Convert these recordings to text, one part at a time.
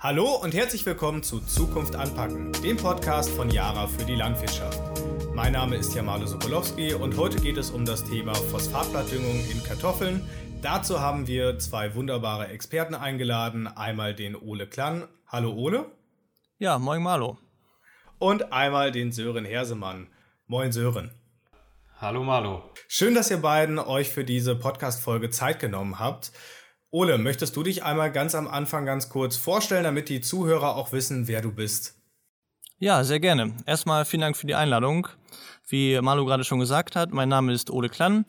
Hallo und herzlich willkommen zu Zukunft anpacken, dem Podcast von Yara für die Landwirtschaft. Mein Name ist Jamalo Sokolowski und heute geht es um das Thema Phosphatblattdüngung in Kartoffeln. Dazu haben wir zwei wunderbare Experten eingeladen. Einmal den Ole Klann. Hallo Ole. Ja, moin Malo. Und einmal den Sören Hersemann. Moin Sören. Hallo Malo. Schön, dass ihr beiden euch für diese Podcast-Folge Zeit genommen habt. Ole, möchtest du dich einmal ganz am Anfang ganz kurz vorstellen, damit die Zuhörer auch wissen, wer du bist? Ja, sehr gerne. Erstmal vielen Dank für die Einladung. Wie Malu gerade schon gesagt hat, mein Name ist Ole Klann.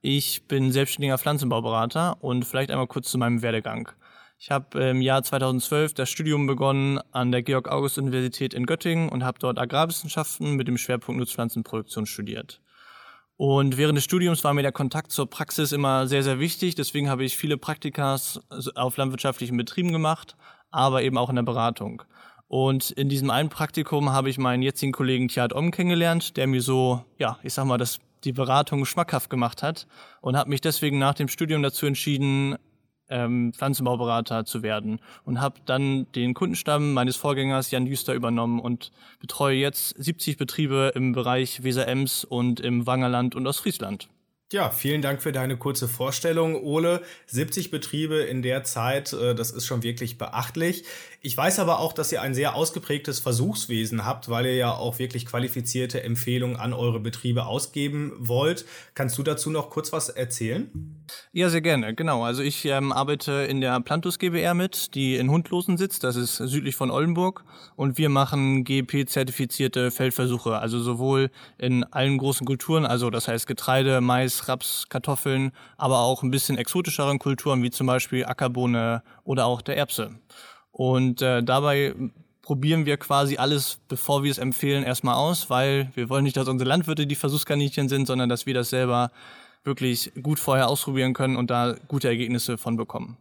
Ich bin selbstständiger Pflanzenbauberater und vielleicht einmal kurz zu meinem Werdegang. Ich habe im Jahr 2012 das Studium begonnen an der Georg-August-Universität in Göttingen und habe dort Agrarwissenschaften mit dem Schwerpunkt Nutzpflanzenproduktion studiert. Und während des Studiums war mir der Kontakt zur Praxis immer sehr, sehr wichtig. Deswegen habe ich viele Praktikas auf landwirtschaftlichen Betrieben gemacht, aber eben auch in der Beratung. Und in diesem einen Praktikum habe ich meinen jetzigen Kollegen Thiat Om kennengelernt, der mir so, ja, ich sag mal, das, die Beratung schmackhaft gemacht hat und habe mich deswegen nach dem Studium dazu entschieden, ähm, Pflanzenbauberater zu werden und habe dann den Kundenstamm meines Vorgängers Jan Düster übernommen und betreue jetzt 70 Betriebe im Bereich Weser-Ems und im Wangerland und Ostfriesland. Ja, vielen Dank für deine kurze Vorstellung, Ole. 70 Betriebe in der Zeit, äh, das ist schon wirklich beachtlich. Ich weiß aber auch, dass ihr ein sehr ausgeprägtes Versuchswesen habt, weil ihr ja auch wirklich qualifizierte Empfehlungen an eure Betriebe ausgeben wollt. Kannst du dazu noch kurz was erzählen? Ja, sehr gerne. Genau. Also ich ähm, arbeite in der Plantus GBR mit, die in Hundlosen sitzt. Das ist südlich von Oldenburg. Und wir machen GEP-zertifizierte Feldversuche. Also sowohl in allen großen Kulturen, also das heißt Getreide, Mais, Raps, Kartoffeln, aber auch ein bisschen exotischeren Kulturen wie zum Beispiel Ackerbohne oder auch der Erbse. Und äh, dabei probieren wir quasi alles, bevor wir es empfehlen, erstmal aus, weil wir wollen nicht, dass unsere Landwirte die Versuchskaninchen sind, sondern dass wir das selber wirklich gut vorher ausprobieren können und da gute Ergebnisse von bekommen.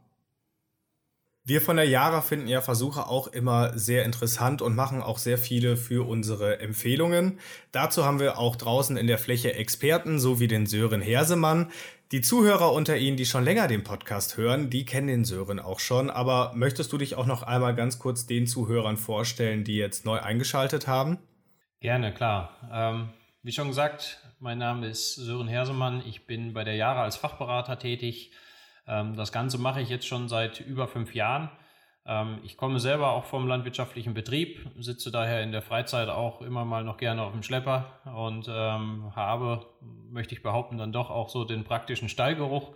Wir von der Jara finden ja Versuche auch immer sehr interessant und machen auch sehr viele für unsere Empfehlungen. Dazu haben wir auch draußen in der Fläche Experten, so wie den Sören Hersemann. Die Zuhörer unter Ihnen, die schon länger den Podcast hören, die kennen den Sören auch schon. Aber möchtest du dich auch noch einmal ganz kurz den Zuhörern vorstellen, die jetzt neu eingeschaltet haben? Gerne, klar. Ähm, wie schon gesagt, mein Name ist Sören Hersemann. Ich bin bei der Jara als Fachberater tätig das Ganze mache ich jetzt schon seit über fünf Jahren. Ähm, ich komme selber auch vom landwirtschaftlichen Betrieb, sitze daher in der Freizeit auch immer mal noch gerne auf dem Schlepper und ähm, habe, möchte ich behaupten, dann doch auch so den praktischen Stallgeruch.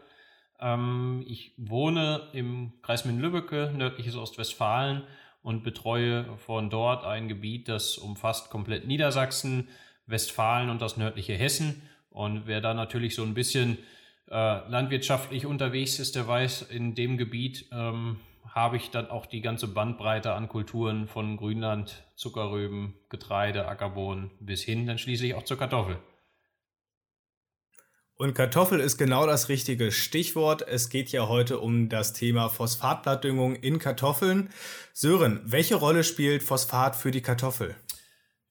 ich wohne im Kreis Minden-Lübbecke, nördliches Ostwestfalen und betreue von dort ein Gebiet, das umfasst komplett Niedersachsen, Westfalen und das nördliche Hessen. Und wer da natürlich so ein bisschen äh, landwirtschaftlich unterwegs ist, der weiß, in dem Gebiet ähm, habe ich dann auch die ganze Bandbreite an Kulturen von Grünland, Zuckerrüben, Getreide, Ackerbohnen bis hin dann schließlich auch zur Kartoffel. Und Kartoffel ist genau das richtige Stichwort. Es geht ja heute um das Thema Phosphatblattdüngung in Kartoffeln. Sören, welche Rolle spielt Phosphat für die Kartoffel?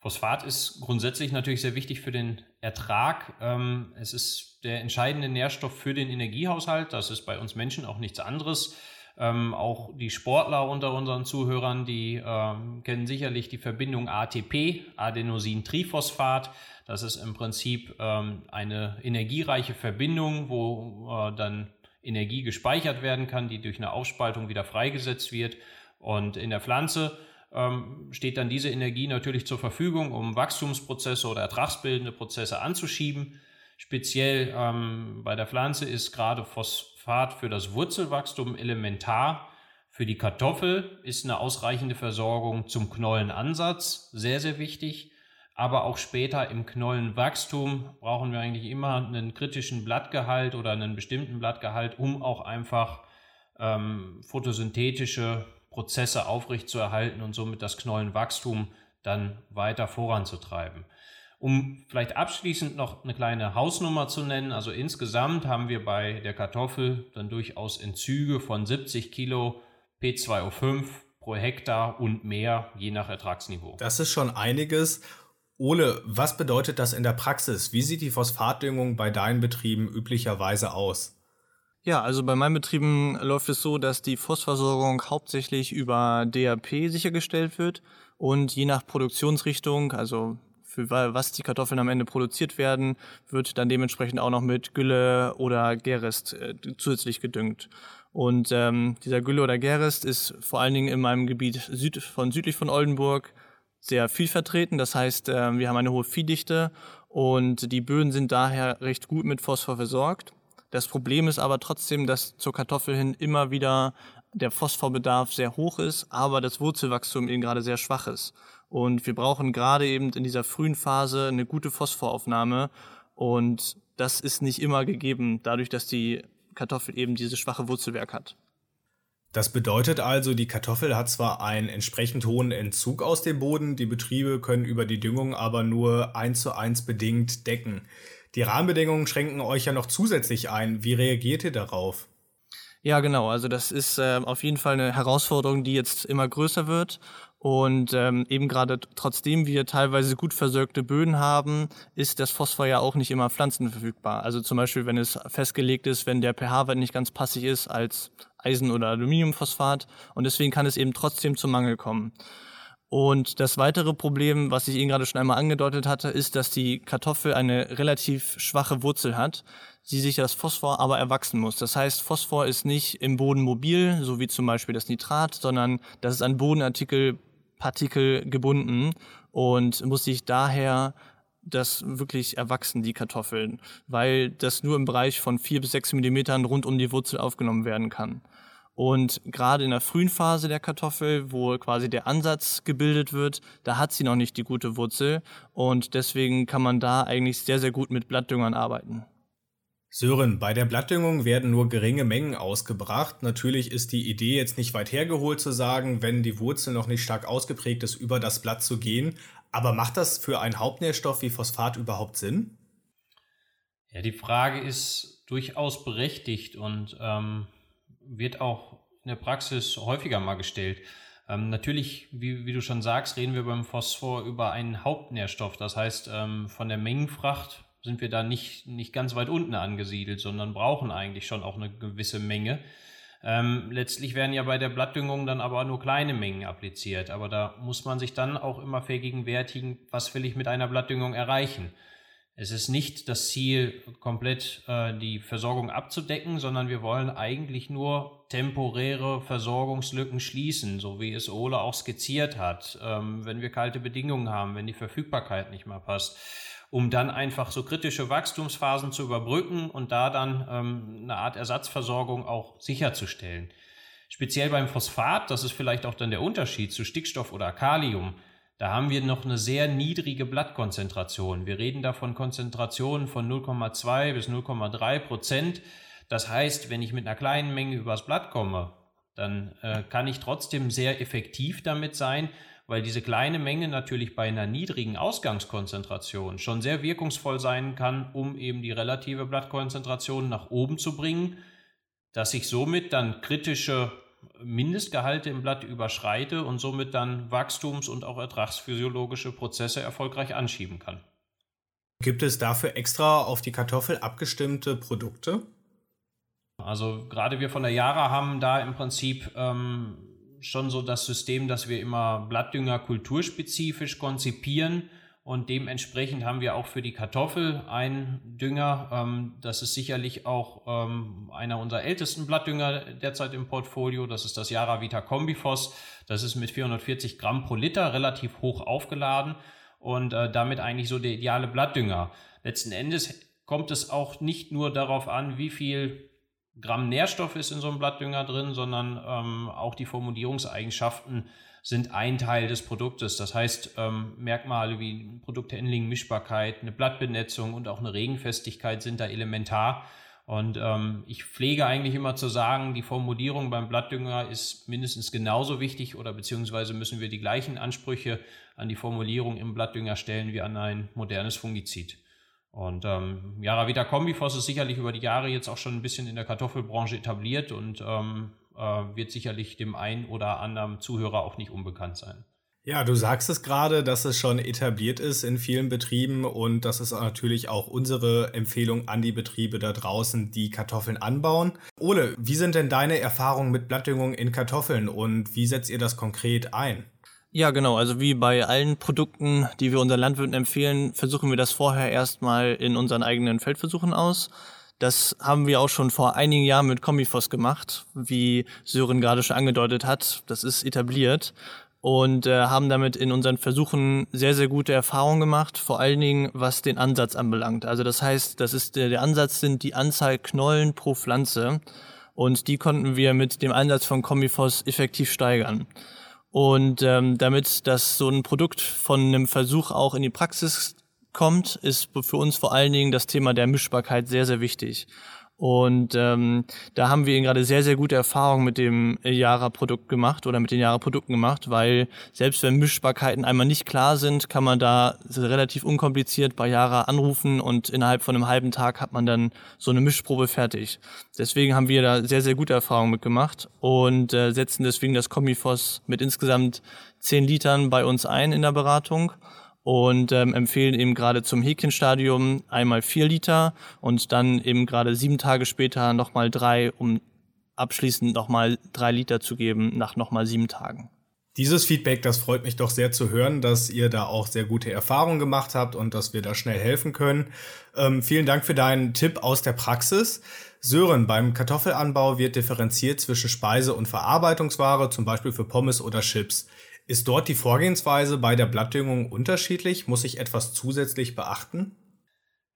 Phosphat ist grundsätzlich natürlich sehr wichtig für den Ertrag. Ähm, es ist der entscheidende Nährstoff für den Energiehaushalt. Das ist bei uns Menschen auch nichts anderes. Ähm, auch die Sportler unter unseren Zuhörern, die ähm, kennen sicherlich die Verbindung ATP, Adenosintriphosphat. Das ist im Prinzip eine energiereiche Verbindung, wo äh, dann Energie gespeichert werden kann, die durch eine Aufspaltung wieder freigesetzt wird. Und in der Pflanze ähm, steht dann diese Energie natürlich zur Verfügung, um Wachstumsprozesse oder ertragsbildende Prozesse anzuschieben. Speziell ähm, bei der Pflanze ist gerade Phosphat für das Wurzelwachstum elementar. Für die Kartoffel ist eine ausreichende Versorgung zum Knollenansatz sehr, sehr wichtig. Aber auch später im Knollenwachstum brauchen wir eigentlich immer einen kritischen Blattgehalt oder einen bestimmten Blattgehalt, um auch einfach ähm, photosynthetische Prozesse aufrechtzuerhalten und somit das Knollenwachstum dann weiter voranzutreiben. Um vielleicht abschließend noch eine kleine Hausnummer zu nennen, also insgesamt haben wir bei der Kartoffel dann durchaus Entzüge von 70 Kilo P2O5 pro Hektar und mehr, je nach Ertragsniveau. Das ist schon einiges. Ole, was bedeutet das in der Praxis? Wie sieht die Phosphatdüngung bei deinen Betrieben üblicherweise aus? Ja, also bei meinen Betrieben läuft es so, dass die Phosphorversorgung hauptsächlich über DAP sichergestellt wird und je nach Produktionsrichtung, also für was die Kartoffeln am Ende produziert werden, wird dann dementsprechend auch noch mit Gülle oder Gerest äh, zusätzlich gedüngt. Und ähm, dieser Gülle oder Gerest ist vor allen Dingen in meinem Gebiet süd von südlich von Oldenburg sehr viel vertreten. Das heißt, äh, wir haben eine hohe Viehdichte und die Böden sind daher recht gut mit Phosphor versorgt. Das Problem ist aber trotzdem, dass zur Kartoffel hin immer wieder der Phosphorbedarf sehr hoch ist, aber das Wurzelwachstum eben gerade sehr schwach ist. Und wir brauchen gerade eben in dieser frühen Phase eine gute Phosphoraufnahme. Und das ist nicht immer gegeben, dadurch, dass die Kartoffel eben dieses schwache Wurzelwerk hat. Das bedeutet also, die Kartoffel hat zwar einen entsprechend hohen Entzug aus dem Boden, die Betriebe können über die Düngung aber nur eins zu eins bedingt decken. Die Rahmenbedingungen schränken euch ja noch zusätzlich ein. Wie reagiert ihr darauf? Ja, genau. Also das ist äh, auf jeden Fall eine Herausforderung, die jetzt immer größer wird. Und ähm, eben gerade trotzdem wir teilweise gut versorgte Böden haben, ist das Phosphor ja auch nicht immer pflanzenverfügbar. Also zum Beispiel, wenn es festgelegt ist, wenn der pH-Wert nicht ganz passig ist als Eisen- oder Aluminiumphosphat. Und deswegen kann es eben trotzdem zum Mangel kommen. Und das weitere Problem, was ich Ihnen gerade schon einmal angedeutet hatte, ist, dass die Kartoffel eine relativ schwache Wurzel hat, sie sich das Phosphor aber erwachsen muss. Das heißt, Phosphor ist nicht im Boden mobil, so wie zum Beispiel das Nitrat, sondern das ist an Bodenartikel Partikel gebunden und muss sich daher das wirklich erwachsen, die Kartoffeln, weil das nur im Bereich von vier bis sechs Millimetern rund um die Wurzel aufgenommen werden kann. Und gerade in der frühen Phase der Kartoffel, wo quasi der Ansatz gebildet wird, da hat sie noch nicht die gute Wurzel und deswegen kann man da eigentlich sehr, sehr gut mit Blattdüngern arbeiten. Sören, bei der Blattdüngung werden nur geringe Mengen ausgebracht. Natürlich ist die Idee jetzt nicht weit hergeholt zu sagen, wenn die Wurzel noch nicht stark ausgeprägt ist, über das Blatt zu gehen. Aber macht das für einen Hauptnährstoff wie Phosphat überhaupt Sinn? Ja, die Frage ist durchaus berechtigt und ähm, wird auch in der Praxis häufiger mal gestellt. Ähm, natürlich, wie, wie, du schon sagst, reden wir beim Phosphor über einen Hauptnährstoff. Das heißt, ähm, von der Mengenfracht sind wir da nicht, nicht ganz weit unten angesiedelt, sondern brauchen eigentlich schon auch eine gewisse Menge. Ähm, letztlich werden ja bei der Blattdüngung dann aber nur kleine Mengen appliziert. Aber da muss man sich dann auch immer vergegenwärtigen, was will ich mit einer Blattdüngung erreichen. Es ist nicht das Ziel, komplett äh, die Versorgung abzudecken, sondern wir wollen eigentlich nur temporäre Versorgungslücken schließen, so wie es Ole auch skizziert hat, ähm, wenn wir kalte Bedingungen haben, wenn die Verfügbarkeit nicht mehr passt, um dann einfach so kritische Wachstumsphasen zu überbrücken und da dann ähm, eine Art Ersatzversorgung auch sicherzustellen. Speziell beim Phosphat, das ist vielleicht auch dann der Unterschied zu Stickstoff oder Kalium, da haben wir noch eine sehr niedrige Blattkonzentration. Wir reden da von Konzentrationen von 0,2 bis 0,3 Prozent. Das heißt, wenn ich mit einer kleinen Menge übers Blatt komme, dann äh, kann ich trotzdem sehr effektiv damit sein, weil diese kleine Menge natürlich bei einer niedrigen Ausgangskonzentration schon sehr wirkungsvoll sein kann, um eben die relative Blattkonzentration nach oben zu bringen, dass ich somit dann kritische Mindestgehalte im Blatt überschreite und somit dann Wachstums- und auch ertragsphysiologische Prozesse erfolgreich anschieben kann. Gibt es dafür extra auf die Kartoffel abgestimmte Produkte? Also gerade wir von der Jara haben da im Prinzip ähm, schon so das System, dass wir immer Blattdünger kulturspezifisch konzipieren und dementsprechend haben wir auch für die Kartoffel einen Dünger. Ähm, das ist sicherlich auch ähm, einer unserer ältesten Blattdünger derzeit im Portfolio. Das ist das Yara Vita Combifos. Das ist mit 440 Gramm pro Liter relativ hoch aufgeladen und äh, damit eigentlich so der ideale Blattdünger. Letzten Endes kommt es auch nicht nur darauf an, wie viel Gramm Nährstoff ist in so einem Blattdünger drin, sondern ähm, auch die Formulierungseigenschaften sind ein Teil des Produktes. Das heißt, ähm, Merkmale wie Produkthandling, Mischbarkeit, eine Blattbenetzung und auch eine Regenfestigkeit sind da elementar. Und ähm, ich pflege eigentlich immer zu sagen, die Formulierung beim Blattdünger ist mindestens genauso wichtig oder beziehungsweise müssen wir die gleichen Ansprüche an die Formulierung im Blattdünger stellen wie an ein modernes Fungizid. Und ähm, Yaravita Kombifos ist sicherlich über die Jahre jetzt auch schon ein bisschen in der Kartoffelbranche etabliert und ähm, äh, wird sicherlich dem einen oder anderen Zuhörer auch nicht unbekannt sein. Ja, du sagst es gerade, dass es schon etabliert ist in vielen Betrieben und das ist natürlich auch unsere Empfehlung an die Betriebe da draußen, die Kartoffeln anbauen. Ole, wie sind denn deine Erfahrungen mit Blattdüngung in Kartoffeln und wie setzt ihr das konkret ein? Ja, genau. Also wie bei allen Produkten, die wir unseren Landwirten empfehlen, versuchen wir das vorher erstmal in unseren eigenen Feldversuchen aus. Das haben wir auch schon vor einigen Jahren mit Combifos gemacht, wie Sören gerade schon angedeutet hat. Das ist etabliert und äh, haben damit in unseren Versuchen sehr, sehr gute Erfahrungen gemacht, vor allen Dingen was den Ansatz anbelangt. Also das heißt, das ist der, der Ansatz sind die Anzahl Knollen pro Pflanze und die konnten wir mit dem Einsatz von Combifos effektiv steigern. Und ähm, damit das so ein Produkt von einem Versuch auch in die Praxis kommt, ist für uns vor allen Dingen das Thema der Mischbarkeit sehr, sehr wichtig. Und ähm, da haben wir gerade sehr, sehr gute Erfahrungen mit dem Yara-Produkt gemacht oder mit den Yara-Produkten gemacht, weil selbst wenn Mischbarkeiten einmal nicht klar sind, kann man da relativ unkompliziert bei Yara anrufen und innerhalb von einem halben Tag hat man dann so eine Mischprobe fertig. Deswegen haben wir da sehr, sehr gute Erfahrungen mitgemacht und äh, setzen deswegen das Combifos mit insgesamt 10 Litern bei uns ein in der Beratung und ähm, empfehlen eben gerade zum Häkchenstadium einmal vier Liter und dann eben gerade sieben Tage später nochmal drei, um abschließend nochmal drei Liter zu geben nach nochmal sieben Tagen. Dieses Feedback, das freut mich doch sehr zu hören, dass ihr da auch sehr gute Erfahrungen gemacht habt und dass wir da schnell helfen können. Ähm, vielen Dank für deinen Tipp aus der Praxis. Sören, beim Kartoffelanbau wird differenziert zwischen Speise- und Verarbeitungsware, zum Beispiel für Pommes oder Chips. Ist dort die Vorgehensweise bei der Blattdüngung unterschiedlich? Muss ich etwas zusätzlich beachten?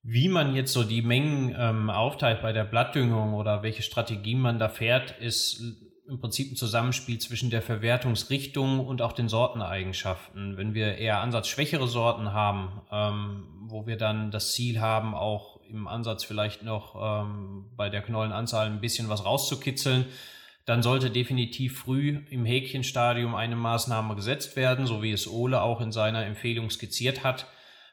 Wie man jetzt so die Mengen ähm, aufteilt bei der Blattdüngung oder welche Strategien man da fährt, ist im Prinzip ein Zusammenspiel zwischen der Verwertungsrichtung und auch den Sorteneigenschaften. Wenn wir eher ansatzschwächere Sorten haben, ähm, wo wir dann das Ziel haben, auch im Ansatz vielleicht noch ähm, bei der Knollenanzahl ein bisschen was rauszukitzeln, dann sollte definitiv früh im Häkchenstadium eine Maßnahme gesetzt werden, so wie es Ole auch in seiner Empfehlung skizziert hat.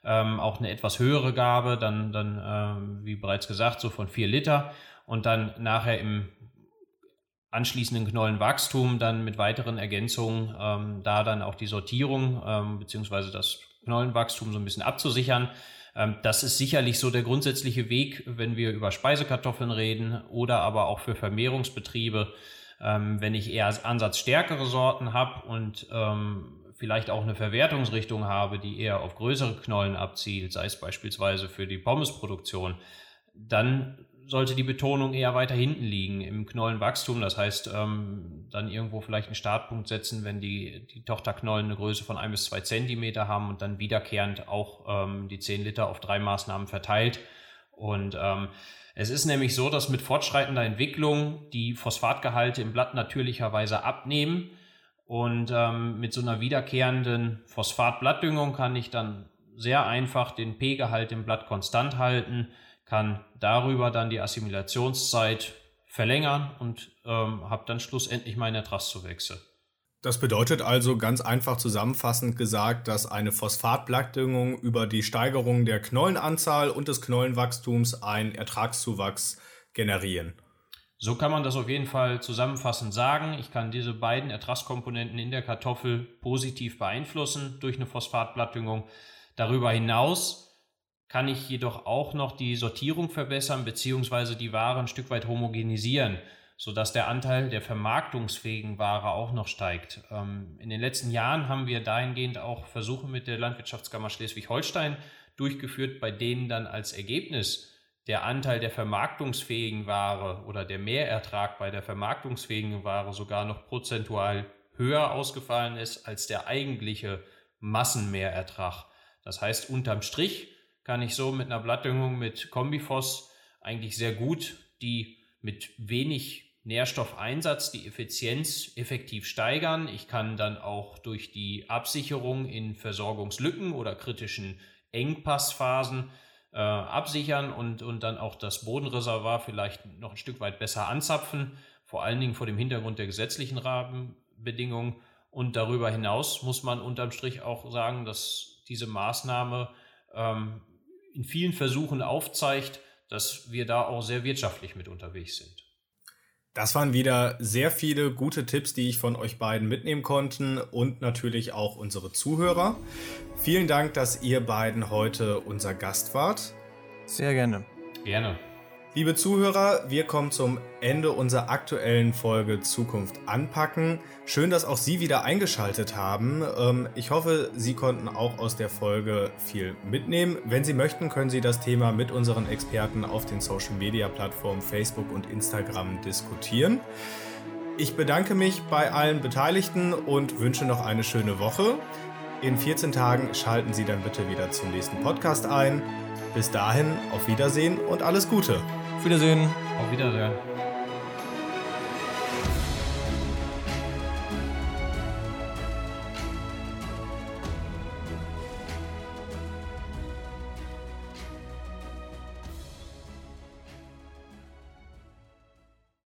Ähm, auch eine etwas höhere Gabe, dann, dann ähm, wie bereits gesagt, so von vier Liter und dann nachher im anschließenden Knollenwachstum dann mit weiteren Ergänzungen ähm, da dann auch die Sortierung ähm, beziehungsweise das Knollenwachstum so ein bisschen abzusichern. Ähm, das ist sicherlich so der grundsätzliche Weg, wenn wir über Speisekartoffeln reden oder aber auch für Vermehrungsbetriebe ähm, wenn ich eher ansatzstärkere Sorten habe und ähm, vielleicht auch eine Verwertungsrichtung habe, die eher auf größere Knollen abzielt, sei es beispielsweise für die Pommesproduktion, dann sollte die Betonung eher weiter hinten liegen im Knollenwachstum. Das heißt, ähm, dann irgendwo vielleicht einen Startpunkt setzen, wenn die, die Tochterknollen eine Größe von ein bis zwei Zentimeter haben und dann wiederkehrend auch ähm, die zehn Liter auf drei Maßnahmen verteilt. Und ähm, es ist nämlich so, dass mit fortschreitender Entwicklung die Phosphatgehalte im Blatt natürlicherweise abnehmen. Und ähm, mit so einer wiederkehrenden Phosphatblattdüngung kann ich dann sehr einfach den P-Gehalt im Blatt konstant halten, kann darüber dann die Assimilationszeit verlängern und ähm, habe dann schlussendlich meinen Ertragszuwächse. Das bedeutet also ganz einfach zusammenfassend gesagt, dass eine Phosphatblattdüngung über die Steigerung der Knollenanzahl und des Knollenwachstums einen Ertragszuwachs generieren. So kann man das auf jeden Fall zusammenfassend sagen. Ich kann diese beiden Ertragskomponenten in der Kartoffel positiv beeinflussen durch eine Phosphatblattdüngung. Darüber hinaus kann ich jedoch auch noch die Sortierung verbessern bzw. die Ware ein Stück weit homogenisieren sodass der Anteil der vermarktungsfähigen Ware auch noch steigt. Ähm, in den letzten Jahren haben wir dahingehend auch Versuche mit der Landwirtschaftskammer Schleswig-Holstein durchgeführt, bei denen dann als Ergebnis der Anteil der vermarktungsfähigen Ware oder der Mehrertrag bei der vermarktungsfähigen Ware sogar noch prozentual höher ausgefallen ist als der eigentliche Massenmehrertrag. Das heißt, unterm Strich kann ich so mit einer Blattdüngung mit Kombifos eigentlich sehr gut die mit wenig Nährstoffeinsatz die Effizienz effektiv steigern. Ich kann dann auch durch die Absicherung in Versorgungslücken oder kritischen Engpassphasen äh, absichern und, und dann auch das Bodenreservoir vielleicht noch ein Stück weit besser anzapfen, vor allen Dingen vor dem Hintergrund der gesetzlichen Rahmenbedingungen. Und darüber hinaus muss man unterm Strich auch sagen, dass diese Maßnahme ähm, in vielen Versuchen aufzeigt, dass wir da auch sehr wirtschaftlich mit unterwegs sind. Das waren wieder sehr viele gute Tipps, die ich von euch beiden mitnehmen konnte und natürlich auch unsere Zuhörer. Vielen Dank, dass ihr beiden heute unser Gast wart. Sehr gerne. Gerne. Liebe Zuhörer, wir kommen zum Ende unserer aktuellen Folge Zukunft anpacken. Schön, dass auch Sie wieder eingeschaltet haben. Ähm, ich hoffe, Sie konnten auch aus der Folge viel mitnehmen. Wenn Sie möchten, können Sie das Thema mit unseren Experten auf den Social-Media-Plattformen Facebook und Instagram diskutieren. Ich bedanke mich bei allen Beteiligten und wünsche noch eine schöne Woche. In 14 Tagen schalten Sie dann bitte wieder zum nächsten Podcast ein. Bis dahin, auf Wiedersehen und alles Gute. Wiedersehen. Auf Wiedersehen.